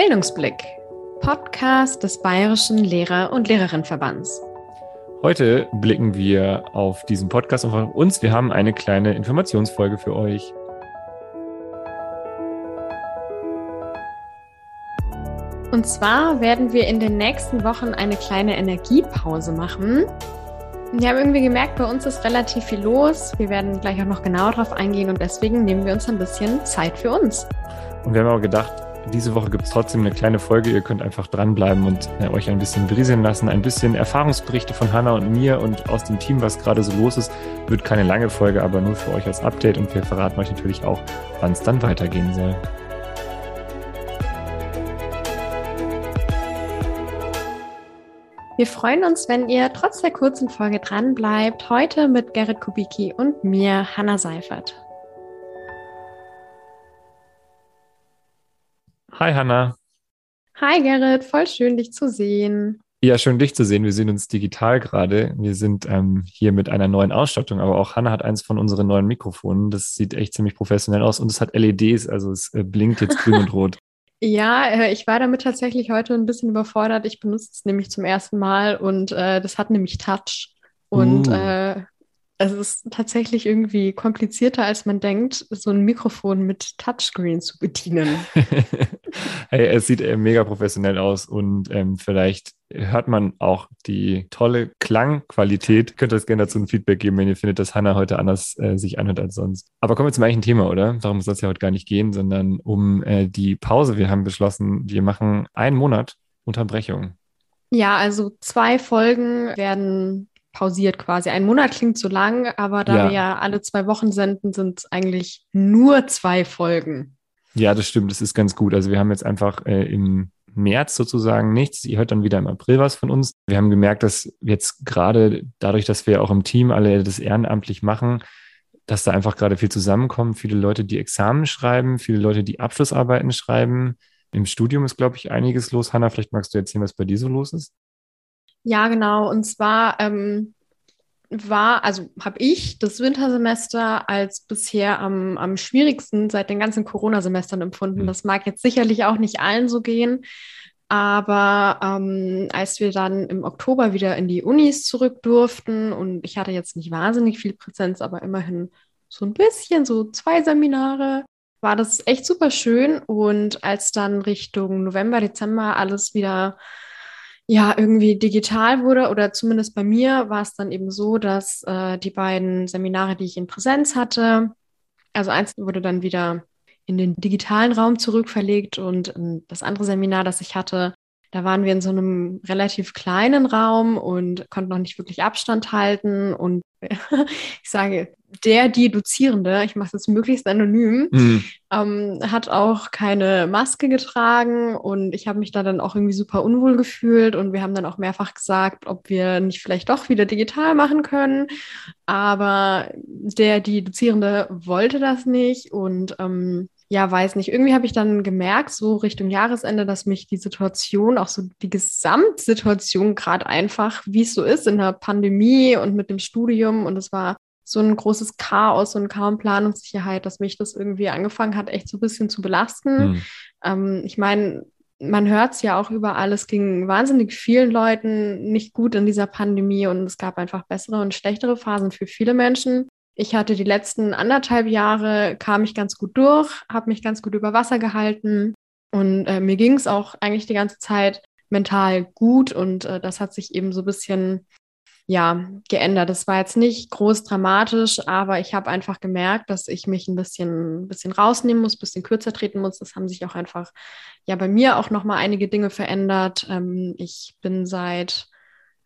Bildungsblick, Podcast des Bayerischen Lehrer- und Lehrerinnenverbands. Heute blicken wir auf diesen Podcast und auf uns. Wir haben eine kleine Informationsfolge für euch. Und zwar werden wir in den nächsten Wochen eine kleine Energiepause machen. Wir haben irgendwie gemerkt, bei uns ist relativ viel los. Wir werden gleich auch noch genauer darauf eingehen und deswegen nehmen wir uns ein bisschen Zeit für uns. Und wir haben auch gedacht, diese Woche gibt es trotzdem eine kleine Folge. Ihr könnt einfach dranbleiben und äh, euch ein bisschen brieseln lassen. Ein bisschen Erfahrungsberichte von Hanna und mir und aus dem Team, was gerade so los ist. Wird keine lange Folge, aber nur für euch als Update. Und wir verraten euch natürlich auch, wann es dann weitergehen soll. Wir freuen uns, wenn ihr trotz der kurzen Folge dran bleibt. Heute mit Gerrit Kubicki und mir, Hanna Seifert. Hi Hanna. Hi Gerrit, voll schön dich zu sehen. Ja, schön dich zu sehen. Wir sehen uns digital gerade. Wir sind ähm, hier mit einer neuen Ausstattung, aber auch Hanna hat eins von unseren neuen Mikrofonen. Das sieht echt ziemlich professionell aus und es hat LEDs, also es äh, blinkt jetzt grün und rot. Ja, äh, ich war damit tatsächlich heute ein bisschen überfordert. Ich benutze es nämlich zum ersten Mal und äh, das hat nämlich Touch. Und uh. Äh, es ist tatsächlich irgendwie komplizierter, als man denkt, so ein Mikrofon mit Touchscreen zu bedienen. hey, es sieht äh, mega professionell aus und ähm, vielleicht hört man auch die tolle Klangqualität. Könnt ihr das gerne dazu ein Feedback geben, wenn ihr findet, dass Hannah heute anders äh, sich anhört als sonst. Aber kommen wir zum eigentlichen Thema, oder? Darum soll es ja heute gar nicht gehen, sondern um äh, die Pause. Wir haben beschlossen, wir machen einen Monat Unterbrechung. Ja, also zwei Folgen werden pausiert quasi. Ein Monat klingt zu lang, aber da ja. wir ja alle zwei Wochen senden, sind es eigentlich nur zwei Folgen. Ja, das stimmt. Das ist ganz gut. Also wir haben jetzt einfach äh, im März sozusagen nichts. Ihr hört dann wieder im April was von uns. Wir haben gemerkt, dass jetzt gerade dadurch, dass wir auch im Team alle das ehrenamtlich machen, dass da einfach gerade viel zusammenkommt. Viele Leute, die Examen schreiben, viele Leute, die Abschlussarbeiten schreiben. Im Studium ist, glaube ich, einiges los. Hanna, vielleicht magst du erzählen, was bei dir so los ist? Ja, genau. Und zwar ähm, war, also habe ich das Wintersemester als bisher am, am schwierigsten seit den ganzen Corona-Semestern empfunden. Mhm. Das mag jetzt sicherlich auch nicht allen so gehen. Aber ähm, als wir dann im Oktober wieder in die Unis zurück durften und ich hatte jetzt nicht wahnsinnig viel Präsenz, aber immerhin so ein bisschen, so zwei Seminare, war das echt super schön. Und als dann Richtung November, Dezember alles wieder ja irgendwie digital wurde oder zumindest bei mir war es dann eben so, dass äh, die beiden Seminare, die ich in Präsenz hatte, also eins wurde dann wieder in den digitalen Raum zurückverlegt und ähm, das andere Seminar, das ich hatte, da waren wir in so einem relativ kleinen Raum und konnten noch nicht wirklich Abstand halten. Und ich sage, der, die Dozierende, ich mache es jetzt möglichst anonym, mhm. ähm, hat auch keine Maske getragen und ich habe mich da dann auch irgendwie super unwohl gefühlt und wir haben dann auch mehrfach gesagt, ob wir nicht vielleicht doch wieder digital machen können. Aber der, die Dozierende wollte das nicht und ähm, ja, weiß nicht. Irgendwie habe ich dann gemerkt, so Richtung Jahresende, dass mich die Situation, auch so die Gesamtsituation gerade einfach, wie es so ist in der Pandemie und mit dem Studium und es war so ein großes Chaos und kaum Planungssicherheit, dass mich das irgendwie angefangen hat, echt so ein bisschen zu belasten. Hm. Ähm, ich meine, man hört es ja auch überall, es ging wahnsinnig vielen Leuten nicht gut in dieser Pandemie und es gab einfach bessere und schlechtere Phasen für viele Menschen. Ich hatte die letzten anderthalb Jahre, kam ich ganz gut durch, habe mich ganz gut über Wasser gehalten und äh, mir ging es auch eigentlich die ganze Zeit mental gut und äh, das hat sich eben so ein bisschen ja, geändert. Das war jetzt nicht groß dramatisch, aber ich habe einfach gemerkt, dass ich mich ein bisschen, bisschen rausnehmen muss, ein bisschen kürzer treten muss. Das haben sich auch einfach ja bei mir auch nochmal einige Dinge verändert. Ähm, ich bin seit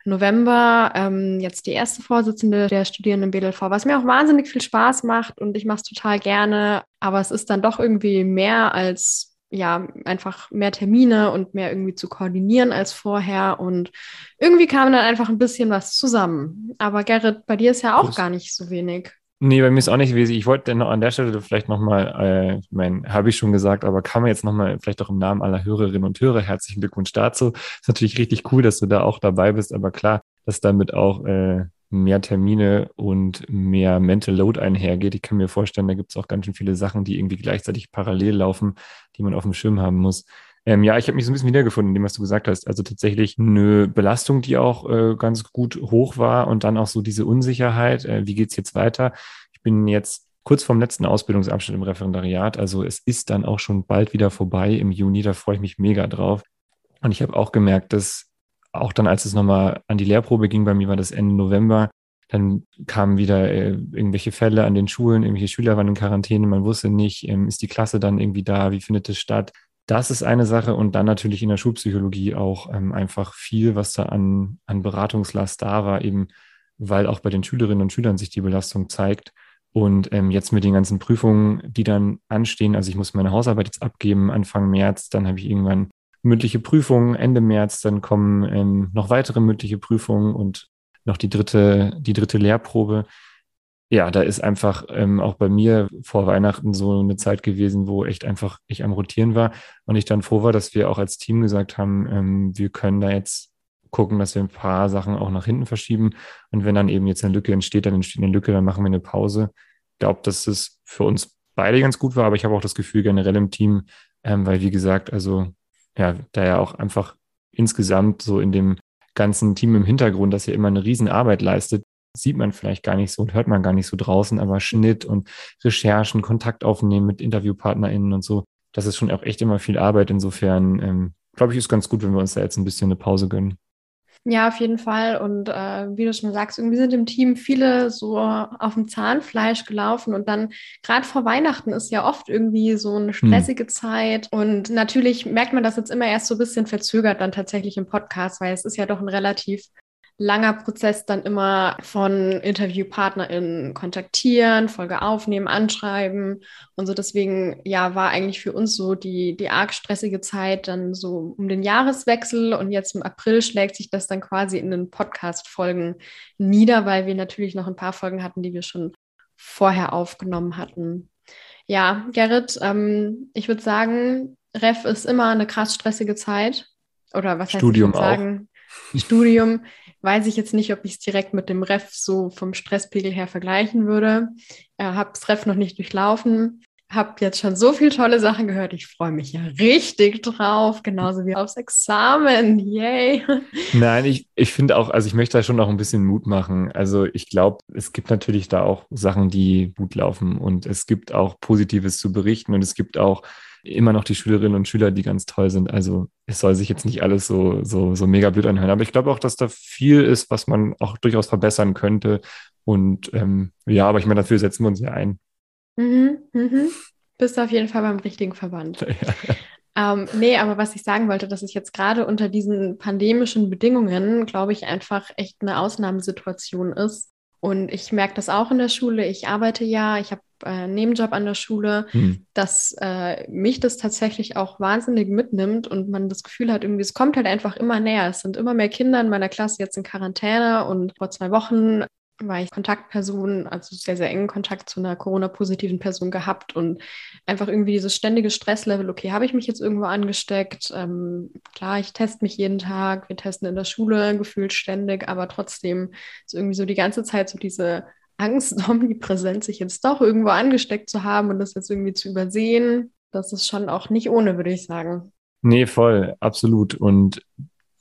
November ähm, jetzt die erste Vorsitzende der Studierenden BLV, was mir auch wahnsinnig viel Spaß macht und ich mache es total gerne. Aber es ist dann doch irgendwie mehr als ja, einfach mehr Termine und mehr irgendwie zu koordinieren als vorher. Und irgendwie kam dann einfach ein bisschen was zusammen. Aber Gerrit, bei dir ist ja auch Groß. gar nicht so wenig. Nee, bei mir ist auch nicht wesentlich. Ich wollte noch an der Stelle vielleicht nochmal, äh, ich meine, habe ich schon gesagt, aber kann man jetzt nochmal, vielleicht auch im Namen aller Hörerinnen und Hörer, herzlichen Glückwunsch dazu. Ist natürlich richtig cool, dass du da auch dabei bist, aber klar, dass damit auch äh, mehr Termine und mehr Mental Load einhergeht. Ich kann mir vorstellen, da gibt es auch ganz schön viele Sachen, die irgendwie gleichzeitig parallel laufen, die man auf dem Schirm haben muss. Ähm, ja, ich habe mich so ein bisschen wiedergefunden in dem, was du gesagt hast. Also tatsächlich eine Belastung, die auch äh, ganz gut hoch war und dann auch so diese Unsicherheit, äh, wie geht's jetzt weiter? Ich bin jetzt kurz vorm letzten Ausbildungsabschnitt im Referendariat. Also es ist dann auch schon bald wieder vorbei im Juni. Da freue ich mich mega drauf. Und ich habe auch gemerkt, dass auch dann, als es nochmal an die Lehrprobe ging, bei mir war das Ende November, dann kamen wieder äh, irgendwelche Fälle an den Schulen, irgendwelche Schüler waren in Quarantäne, man wusste nicht, ähm, ist die Klasse dann irgendwie da, wie findet es statt? Das ist eine Sache und dann natürlich in der Schulpsychologie auch ähm, einfach viel, was da an, an Beratungslast da war, eben weil auch bei den Schülerinnen und Schülern sich die Belastung zeigt. Und ähm, jetzt mit den ganzen Prüfungen, die dann anstehen, also ich muss meine Hausarbeit jetzt abgeben Anfang März, dann habe ich irgendwann mündliche Prüfungen Ende März, dann kommen ähm, noch weitere mündliche Prüfungen und noch die dritte, die dritte Lehrprobe. Ja, da ist einfach ähm, auch bei mir vor Weihnachten so eine Zeit gewesen, wo echt einfach ich am Rotieren war und ich dann froh war, dass wir auch als Team gesagt haben, ähm, wir können da jetzt gucken, dass wir ein paar Sachen auch nach hinten verschieben. Und wenn dann eben jetzt eine Lücke entsteht, dann entsteht eine Lücke, dann machen wir eine Pause. Ich glaube, dass es für uns beide ganz gut war, aber ich habe auch das Gefühl generell im Team, ähm, weil wie gesagt, also ja, da ja auch einfach insgesamt so in dem ganzen Team im Hintergrund, das ja immer eine Riesenarbeit leistet, sieht man vielleicht gar nicht so und hört man gar nicht so draußen, aber Schnitt und Recherchen, Kontakt aufnehmen mit InterviewpartnerInnen und so, das ist schon auch echt immer viel Arbeit. Insofern, ähm, glaube ich, ist ganz gut, wenn wir uns da jetzt ein bisschen eine Pause gönnen. Ja, auf jeden Fall. Und äh, wie du schon sagst, irgendwie sind im Team viele so auf dem Zahnfleisch gelaufen. Und dann gerade vor Weihnachten ist ja oft irgendwie so eine hm. stressige hm. Zeit. Und natürlich merkt man das jetzt immer erst so ein bisschen verzögert dann tatsächlich im Podcast, weil es ist ja doch ein relativ langer Prozess dann immer von InterviewpartnerInnen kontaktieren, Folge aufnehmen, anschreiben und so. Deswegen, ja, war eigentlich für uns so die, die arg stressige Zeit dann so um den Jahreswechsel und jetzt im April schlägt sich das dann quasi in den Podcast-Folgen nieder, weil wir natürlich noch ein paar Folgen hatten, die wir schon vorher aufgenommen hatten. Ja, Gerrit, ähm, ich würde sagen, Ref ist immer eine krass stressige Zeit. Oder was heißt Studium ich sagen? Auch. Studium weiß ich jetzt nicht, ob ich es direkt mit dem Ref so vom Stresspegel her vergleichen würde. Äh, habe das Ref noch nicht durchlaufen. Habe jetzt schon so viele tolle Sachen gehört. Ich freue mich ja richtig drauf, genauso wie aufs Examen. Yay! Nein, ich, ich finde auch, also ich möchte da schon noch ein bisschen Mut machen. Also ich glaube, es gibt natürlich da auch Sachen, die gut laufen und es gibt auch Positives zu berichten und es gibt auch immer noch die Schülerinnen und Schüler, die ganz toll sind. Also es soll sich jetzt nicht alles so, so, so mega blöd anhören. Aber ich glaube auch, dass da viel ist, was man auch durchaus verbessern könnte. Und ähm, ja, aber ich meine, dafür setzen wir uns ja ein. Mhm, mhm. Bist auf jeden Fall beim richtigen Verband. Ja. Ähm, nee, aber was ich sagen wollte, dass es jetzt gerade unter diesen pandemischen Bedingungen, glaube ich, einfach echt eine Ausnahmesituation ist. Und ich merke das auch in der Schule. Ich arbeite ja, ich habe äh, Nebenjob an der Schule, hm. dass äh, mich das tatsächlich auch wahnsinnig mitnimmt und man das Gefühl hat, irgendwie, es kommt halt einfach immer näher. Es sind immer mehr Kinder in meiner Klasse jetzt in Quarantäne und vor zwei Wochen war ich Kontaktperson, also sehr, sehr engen Kontakt zu einer Corona-positiven Person gehabt und einfach irgendwie dieses ständige Stresslevel, okay, habe ich mich jetzt irgendwo angesteckt? Ähm, klar, ich teste mich jeden Tag, wir testen in der Schule gefühlt ständig, aber trotzdem ist irgendwie so die ganze Zeit so diese Angst omnipräsent, sich jetzt doch irgendwo angesteckt zu haben und das jetzt irgendwie zu übersehen. Das ist schon auch nicht ohne, würde ich sagen. Nee, voll, absolut. Und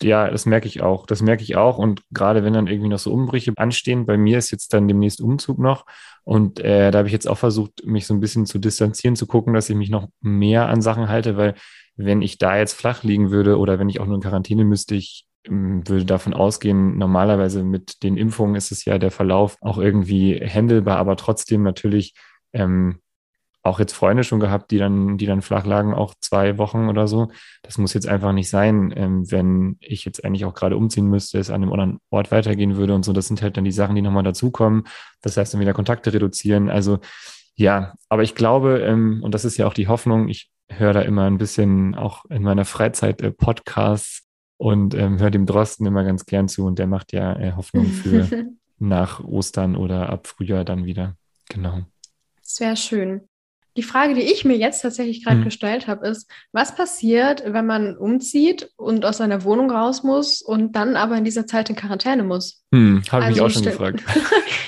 ja, das merke ich auch. Das merke ich auch. Und gerade wenn dann irgendwie noch so Umbrüche anstehen, bei mir ist jetzt dann demnächst Umzug noch. Und äh, da habe ich jetzt auch versucht, mich so ein bisschen zu distanzieren, zu gucken, dass ich mich noch mehr an Sachen halte, weil wenn ich da jetzt flach liegen würde oder wenn ich auch nur in Quarantäne müsste, ich ähm, würde davon ausgehen, normalerweise mit den Impfungen ist es ja der Verlauf auch irgendwie händelbar, aber trotzdem natürlich ähm, auch jetzt Freunde schon gehabt, die dann, die dann flach lagen, auch zwei Wochen oder so. Das muss jetzt einfach nicht sein, ähm, wenn ich jetzt eigentlich auch gerade umziehen müsste, es an einem anderen Ort weitergehen würde und so. Das sind halt dann die Sachen, die nochmal dazukommen. Das heißt, dann wieder Kontakte reduzieren. Also ja, aber ich glaube, ähm, und das ist ja auch die Hoffnung, ich höre da immer ein bisschen auch in meiner Freizeit äh, Podcasts und ähm, höre dem Drosten immer ganz gern zu und der macht ja äh, Hoffnung für nach Ostern oder ab Frühjahr dann wieder. Genau. Sehr schön. Die Frage, die ich mir jetzt tatsächlich gerade hm. gestellt habe, ist, was passiert, wenn man umzieht und aus seiner Wohnung raus muss und dann aber in dieser Zeit in Quarantäne muss? Hm, habe also, ich mich auch schon gefragt.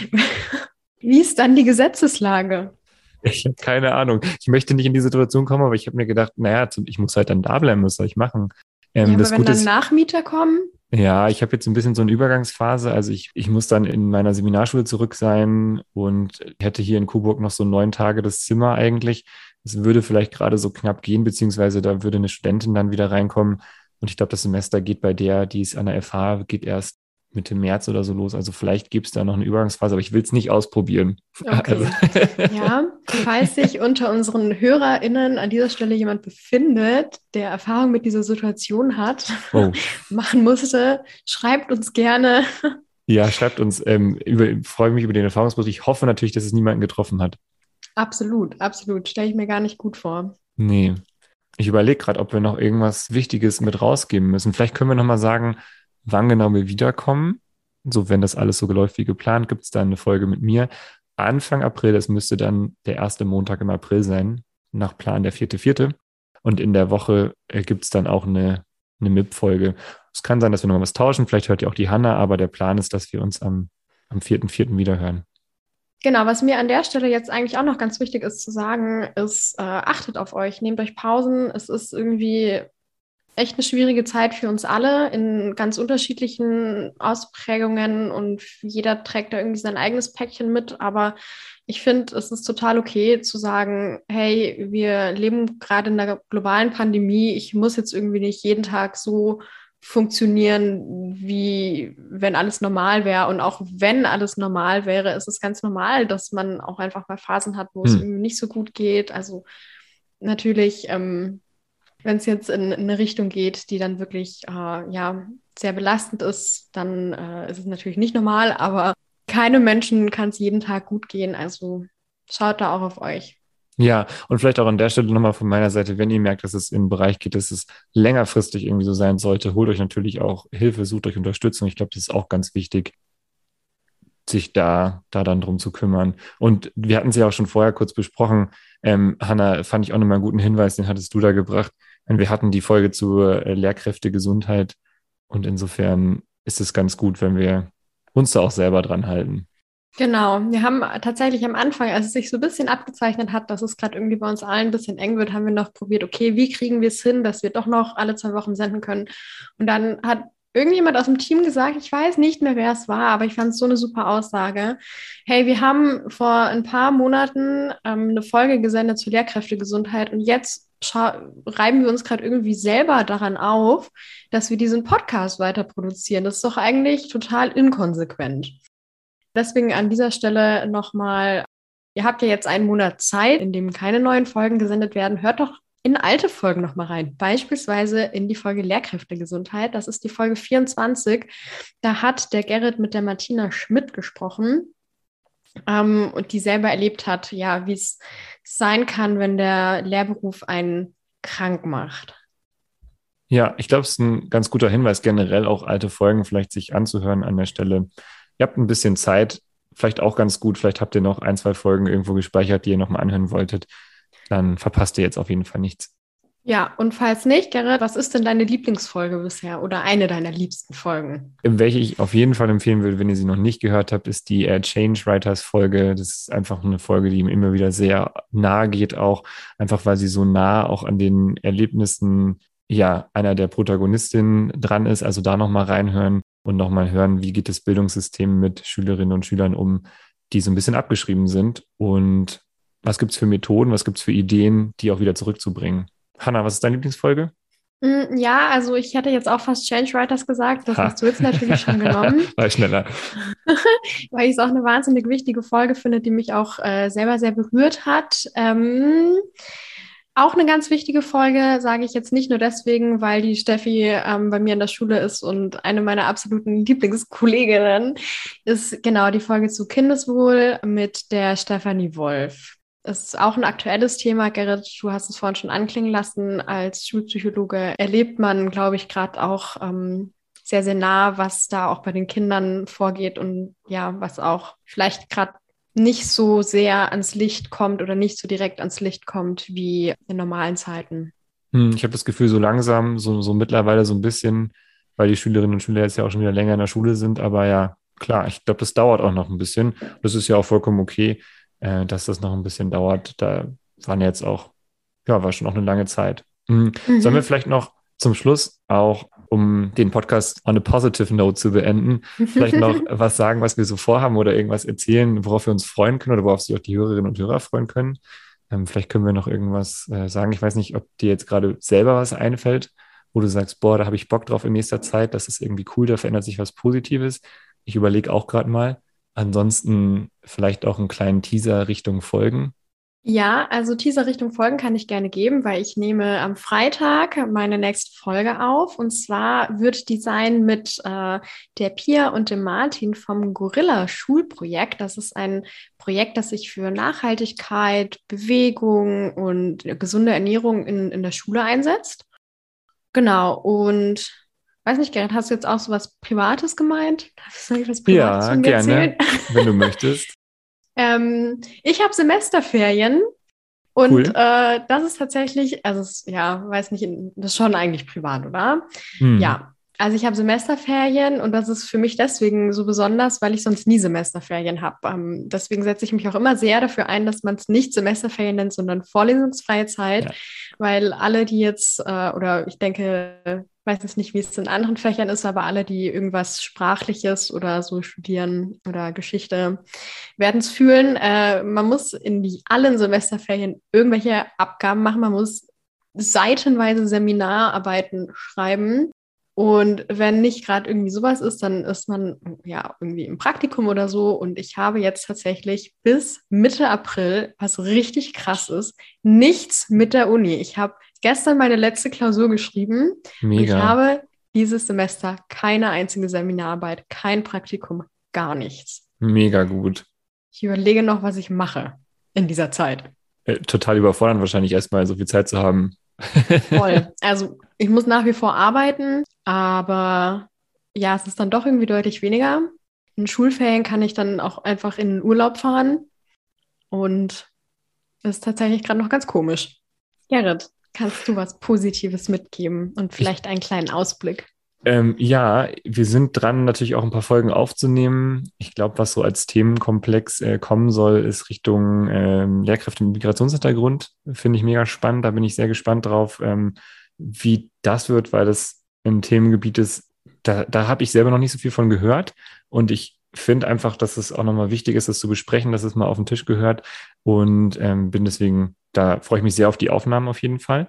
Wie ist dann die Gesetzeslage? Ich habe keine Ahnung. Ich möchte nicht in die Situation kommen, aber ich habe mir gedacht, naja, ich muss halt dann da bleiben, was soll ich machen? Ähm, ja, aber wenn dann ist, Nachmieter kommen? Ja, ich habe jetzt ein bisschen so eine Übergangsphase. Also ich, ich muss dann in meiner Seminarschule zurück sein und hätte hier in Coburg noch so neun Tage das Zimmer eigentlich. Es würde vielleicht gerade so knapp gehen, beziehungsweise da würde eine Studentin dann wieder reinkommen. Und ich glaube, das Semester geht bei der, die ist an der FH, geht erst Mitte März oder so los. Also vielleicht gibt es da noch eine Übergangsphase, aber ich will es nicht ausprobieren. Okay. Also. ja, falls sich unter unseren HörerInnen an dieser Stelle jemand befindet, der Erfahrung mit dieser Situation hat, oh. machen musste, schreibt uns gerne. Ja, schreibt uns. Ähm, über, freue mich über den Erfahrungsbericht. Ich hoffe natürlich, dass es niemanden getroffen hat. Absolut, absolut. Stelle ich mir gar nicht gut vor. Nee. Ich überlege gerade, ob wir noch irgendwas Wichtiges mit rausgeben müssen. Vielleicht können wir nochmal sagen, wann genau wir wiederkommen. So, wenn das alles so läuft wie geplant, gibt es dann eine Folge mit mir. Anfang April, das müsste dann der erste Montag im April sein, nach Plan der vierte, vierte. Und in der Woche äh, gibt es dann auch eine, eine MIP-Folge. Es kann sein, dass wir noch was tauschen. Vielleicht hört ihr auch die Hanna, aber der Plan ist, dass wir uns am, am 4.4. wiederhören. Genau, was mir an der Stelle jetzt eigentlich auch noch ganz wichtig ist zu sagen, ist, äh, achtet auf euch, nehmt euch Pausen. Es ist irgendwie echt eine schwierige Zeit für uns alle in ganz unterschiedlichen Ausprägungen und jeder trägt da irgendwie sein eigenes Päckchen mit. Aber ich finde, es ist total okay zu sagen, hey, wir leben gerade in einer globalen Pandemie. Ich muss jetzt irgendwie nicht jeden Tag so funktionieren, wie wenn alles normal wäre. Und auch wenn alles normal wäre, ist es ganz normal, dass man auch einfach mal Phasen hat, wo hm. es irgendwie nicht so gut geht. Also natürlich ähm, wenn es jetzt in, in, eine Richtung geht, die dann wirklich äh, ja, sehr belastend ist, dann äh, ist es natürlich nicht normal, aber keinem Menschen kann es jeden Tag gut gehen. Also schaut da auch auf euch. Ja, und vielleicht auch an der Stelle nochmal von meiner Seite, wenn ihr merkt, dass es im Bereich geht, dass es längerfristig irgendwie so sein sollte, holt euch natürlich auch Hilfe, sucht euch Unterstützung. Ich glaube, das ist auch ganz wichtig, sich da, da dann drum zu kümmern. Und wir hatten es ja auch schon vorher kurz besprochen. Ähm, Hanna, fand ich auch nochmal einen guten Hinweis, den hattest du da gebracht. Wir hatten die Folge zu äh, Lehrkräftegesundheit und insofern ist es ganz gut, wenn wir uns da auch selber dran halten. Genau, wir haben tatsächlich am Anfang, als es sich so ein bisschen abgezeichnet hat, dass es gerade irgendwie bei uns allen ein bisschen eng wird, haben wir noch probiert, okay, wie kriegen wir es hin, dass wir doch noch alle zwei Wochen senden können. Und dann hat irgendjemand aus dem Team gesagt, ich weiß nicht mehr, wer es war, aber ich fand es so eine super Aussage. Hey, wir haben vor ein paar Monaten ähm, eine Folge gesendet zur Lehrkräftegesundheit und jetzt reiben wir uns gerade irgendwie selber daran auf, dass wir diesen Podcast weiter produzieren. Das ist doch eigentlich total inkonsequent. Deswegen an dieser Stelle nochmal, ihr habt ja jetzt einen Monat Zeit, in dem keine neuen Folgen gesendet werden. Hört doch in alte Folgen nochmal rein. Beispielsweise in die Folge Lehrkräftegesundheit. Das ist die Folge 24. Da hat der Gerrit mit der Martina Schmidt gesprochen ähm, und die selber erlebt hat, ja, wie es sein kann, wenn der Lehrberuf einen krank macht. Ja, ich glaube, es ist ein ganz guter Hinweis, generell auch alte Folgen vielleicht sich anzuhören an der Stelle. Ihr habt ein bisschen Zeit, vielleicht auch ganz gut. Vielleicht habt ihr noch ein, zwei Folgen irgendwo gespeichert, die ihr nochmal anhören wolltet dann verpasst ihr jetzt auf jeden Fall nichts. Ja, und falls nicht, Gerrit, was ist denn deine Lieblingsfolge bisher oder eine deiner liebsten Folgen? Welche ich auf jeden Fall empfehlen würde, wenn ihr sie noch nicht gehört habt, ist die äh, Change Writers Folge. Das ist einfach eine Folge, die ihm immer wieder sehr nahe geht, auch einfach weil sie so nah auch an den Erlebnissen ja einer der Protagonistinnen dran ist. Also da nochmal reinhören und nochmal hören, wie geht das Bildungssystem mit Schülerinnen und Schülern um, die so ein bisschen abgeschrieben sind und was gibt es für Methoden, was gibt es für Ideen, die auch wieder zurückzubringen? Hanna, was ist deine Lieblingsfolge? Mm, ja, also ich hätte jetzt auch fast Change Writers gesagt. Das ha. hast du jetzt natürlich schon genommen. War schneller. Weil ich es auch eine wahnsinnig wichtige Folge finde, die mich auch äh, selber sehr berührt hat. Ähm, auch eine ganz wichtige Folge, sage ich jetzt nicht nur deswegen, weil die Steffi ähm, bei mir in der Schule ist und eine meiner absoluten Lieblingskolleginnen ist genau die Folge zu Kindeswohl mit der Stefanie Wolf ist auch ein aktuelles Thema, Gerrit. Du hast es vorhin schon anklingen lassen. Als Schulpsychologe erlebt man, glaube ich, gerade auch ähm, sehr, sehr nah, was da auch bei den Kindern vorgeht und ja, was auch vielleicht gerade nicht so sehr ans Licht kommt oder nicht so direkt ans Licht kommt wie in normalen Zeiten. Hm, ich habe das Gefühl, so langsam, so, so mittlerweile so ein bisschen, weil die Schülerinnen und Schüler jetzt ja auch schon wieder länger in der Schule sind, aber ja, klar, ich glaube, das dauert auch noch ein bisschen. Das ist ja auch vollkommen okay. Äh, dass das noch ein bisschen dauert. Da waren jetzt auch, ja, war schon auch eine lange Zeit. Mhm. Mhm. Sollen wir vielleicht noch zum Schluss auch, um den Podcast on a positive note zu beenden, vielleicht noch was sagen, was wir so vorhaben oder irgendwas erzählen, worauf wir uns freuen können oder worauf sich auch die Hörerinnen und Hörer freuen können? Ähm, vielleicht können wir noch irgendwas äh, sagen. Ich weiß nicht, ob dir jetzt gerade selber was einfällt, wo du sagst, boah, da habe ich Bock drauf in nächster Zeit, das ist irgendwie cool, da verändert sich was Positives. Ich überlege auch gerade mal. Ansonsten vielleicht auch einen kleinen Teaser Richtung Folgen. Ja, also Teaser Richtung Folgen kann ich gerne geben, weil ich nehme am Freitag meine nächste Folge auf. Und zwar wird die sein mit äh, der Pia und dem Martin vom Gorilla Schulprojekt. Das ist ein Projekt, das sich für Nachhaltigkeit, Bewegung und gesunde Ernährung in, in der Schule einsetzt. Genau. Und weiß nicht, Gerrit, hast du jetzt auch so was Privates gemeint? Soll ich was Privates ja, gerne, wenn du möchtest. Ähm, ich habe Semesterferien und cool. äh, das ist tatsächlich, also es, ja, weiß nicht, das ist schon eigentlich privat, oder? Hm. Ja, also ich habe Semesterferien und das ist für mich deswegen so besonders, weil ich sonst nie Semesterferien habe. Ähm, deswegen setze ich mich auch immer sehr dafür ein, dass man es nicht Semesterferien nennt, sondern vorlesungsfreie Zeit, ja. weil alle, die jetzt, äh, oder ich denke, weiß jetzt nicht, wie es in anderen Fächern ist, aber alle, die irgendwas Sprachliches oder so studieren oder Geschichte, werden es fühlen. Äh, man muss in die, allen Semesterferien irgendwelche Abgaben machen. Man muss seitenweise Seminararbeiten schreiben. Und wenn nicht gerade irgendwie sowas ist, dann ist man ja irgendwie im Praktikum oder so. Und ich habe jetzt tatsächlich bis Mitte April, was richtig krass ist, nichts mit der Uni. Ich habe gestern meine letzte Klausur geschrieben. Mega. Und ich habe dieses Semester keine einzige Seminararbeit, kein Praktikum, gar nichts. Mega gut. Ich überlege noch, was ich mache in dieser Zeit. Äh, total überfordernd wahrscheinlich erstmal so viel Zeit zu haben. Voll. Also ich muss nach wie vor arbeiten, aber ja, es ist dann doch irgendwie deutlich weniger. In Schulferien kann ich dann auch einfach in den Urlaub fahren und das ist tatsächlich gerade noch ganz komisch. Gerrit, Kannst du was Positives mitgeben und vielleicht einen kleinen Ausblick? Ähm, ja, wir sind dran, natürlich auch ein paar Folgen aufzunehmen. Ich glaube, was so als Themenkomplex äh, kommen soll, ist Richtung ähm, Lehrkräfte mit Migrationshintergrund. Finde ich mega spannend. Da bin ich sehr gespannt drauf, ähm, wie das wird, weil das ein Themengebiet ist, da, da habe ich selber noch nicht so viel von gehört. Und ich finde einfach, dass es auch nochmal wichtig ist, das zu besprechen, dass es mal auf den Tisch gehört. Und ähm, bin deswegen da freue ich mich sehr auf die Aufnahmen auf jeden Fall.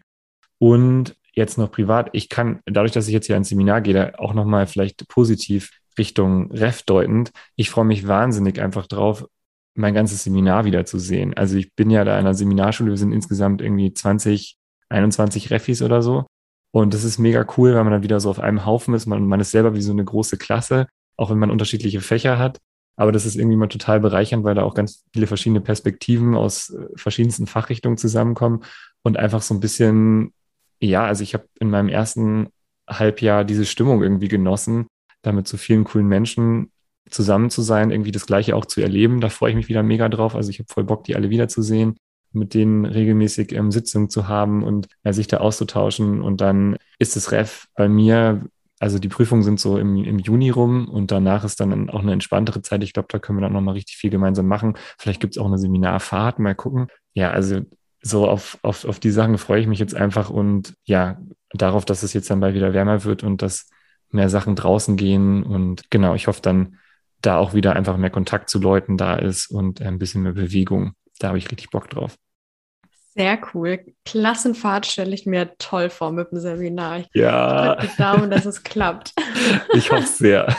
Und jetzt noch privat, ich kann, dadurch, dass ich jetzt hier ein Seminar gehe, auch nochmal vielleicht positiv Richtung Ref deutend. Ich freue mich wahnsinnig einfach drauf, mein ganzes Seminar wiederzusehen. Also ich bin ja da in einer Seminarschule, wir sind insgesamt irgendwie 20, 21 Refis oder so. Und das ist mega cool, weil man dann wieder so auf einem Haufen ist. Man, man ist selber wie so eine große Klasse, auch wenn man unterschiedliche Fächer hat. Aber das ist irgendwie mal total bereichernd, weil da auch ganz viele verschiedene Perspektiven aus äh, verschiedensten Fachrichtungen zusammenkommen und einfach so ein bisschen, ja, also ich habe in meinem ersten Halbjahr diese Stimmung irgendwie genossen, damit so vielen coolen Menschen zusammen zu sein, irgendwie das Gleiche auch zu erleben. Da freue ich mich wieder mega drauf. Also ich habe voll Bock, die alle wiederzusehen, mit denen regelmäßig ähm, Sitzungen zu haben und ja, sich da auszutauschen. Und dann ist das Ref bei mir also die Prüfungen sind so im, im Juni rum und danach ist dann auch eine entspanntere Zeit. Ich glaube, da können wir dann nochmal richtig viel gemeinsam machen. Vielleicht gibt es auch eine Seminarfahrt, mal gucken. Ja, also so auf, auf, auf die Sachen freue ich mich jetzt einfach und ja, darauf, dass es jetzt dann bald wieder wärmer wird und dass mehr Sachen draußen gehen. Und genau, ich hoffe dann, da auch wieder einfach mehr Kontakt zu Leuten da ist und ein bisschen mehr Bewegung. Da habe ich richtig Bock drauf. Sehr cool. Klassenfahrt stelle ich mir toll vor mit dem Seminar. Ich ja. drücke die Daumen, dass es klappt. Ich hoffe sehr.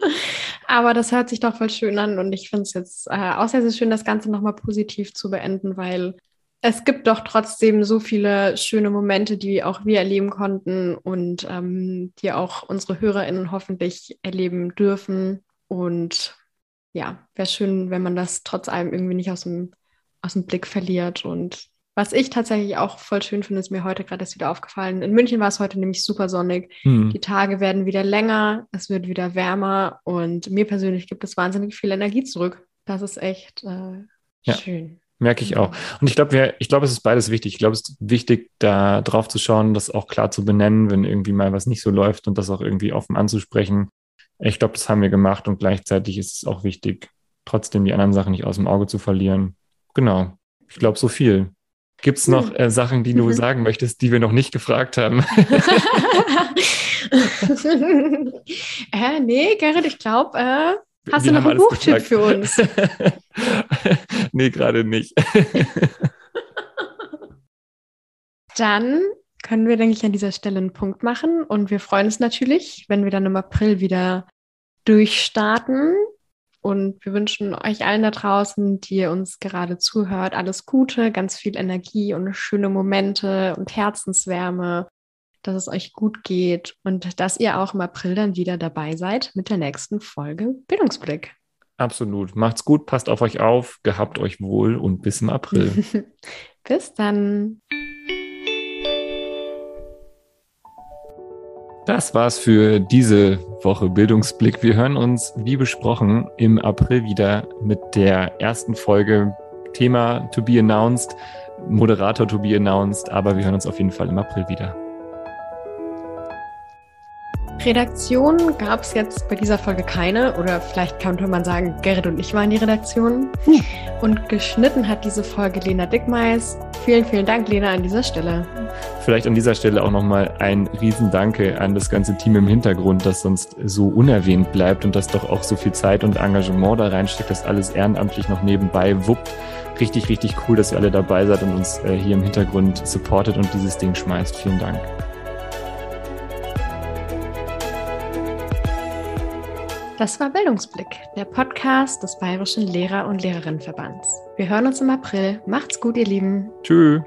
Aber das hört sich doch voll schön an und ich finde es jetzt äh, auch sehr, sehr schön, das Ganze nochmal positiv zu beenden, weil es gibt doch trotzdem so viele schöne Momente, die auch wir erleben konnten und ähm, die auch unsere HörerInnen hoffentlich erleben dürfen. Und ja, wäre schön, wenn man das trotz allem irgendwie nicht aus dem, aus dem Blick verliert und was ich tatsächlich auch voll schön finde, ist mir heute gerade erst wieder aufgefallen. In München war es heute nämlich super sonnig. Mhm. Die Tage werden wieder länger, es wird wieder wärmer und mir persönlich gibt es wahnsinnig viel Energie zurück. Das ist echt äh, ja. schön. Merke ich auch. Und ich glaube, ich glaube, es ist beides wichtig. Ich glaube, es ist wichtig, da drauf zu schauen, das auch klar zu benennen, wenn irgendwie mal was nicht so läuft und das auch irgendwie offen anzusprechen. Ich glaube, das haben wir gemacht und gleichzeitig ist es auch wichtig, trotzdem die anderen Sachen nicht aus dem Auge zu verlieren. Genau. Ich glaube, so viel. Gibt es noch hm. äh, Sachen, die du mhm. sagen möchtest, die wir noch nicht gefragt haben? äh, nee, Gerrit, ich glaube, äh, hast wir du noch einen Buchtipp für uns? nee, gerade nicht. Dann können wir, denke ich, an dieser Stelle einen Punkt machen. Und wir freuen uns natürlich, wenn wir dann im April wieder durchstarten. Und wir wünschen euch allen da draußen, die ihr uns gerade zuhört, alles Gute, ganz viel Energie und schöne Momente und Herzenswärme, dass es euch gut geht und dass ihr auch im April dann wieder dabei seid mit der nächsten Folge Bildungsblick. Absolut. Macht's gut, passt auf euch auf, gehabt euch wohl und bis im April. bis dann. Das war's für diese Woche Bildungsblick. Wir hören uns, wie besprochen, im April wieder mit der ersten Folge. Thema to be announced, Moderator to be announced, aber wir hören uns auf jeden Fall im April wieder. Redaktion gab es jetzt bei dieser Folge keine oder vielleicht könnte man sagen, Gerrit und ich waren die Redaktion. Hm. Und geschnitten hat diese Folge Lena Dickmeis. Vielen, vielen Dank, Lena, an dieser Stelle. Vielleicht an dieser Stelle auch nochmal ein Riesendanke an das ganze Team im Hintergrund, das sonst so unerwähnt bleibt und das doch auch so viel Zeit und Engagement da reinsteckt, das alles ehrenamtlich noch nebenbei wuppt. Richtig, richtig cool, dass ihr alle dabei seid und uns äh, hier im Hintergrund supportet und dieses Ding schmeißt. Vielen Dank. Das war Bildungsblick, der Podcast des Bayerischen Lehrer- und Lehrerinnenverbands. Wir hören uns im April. Macht's gut, ihr Lieben. Tschüss.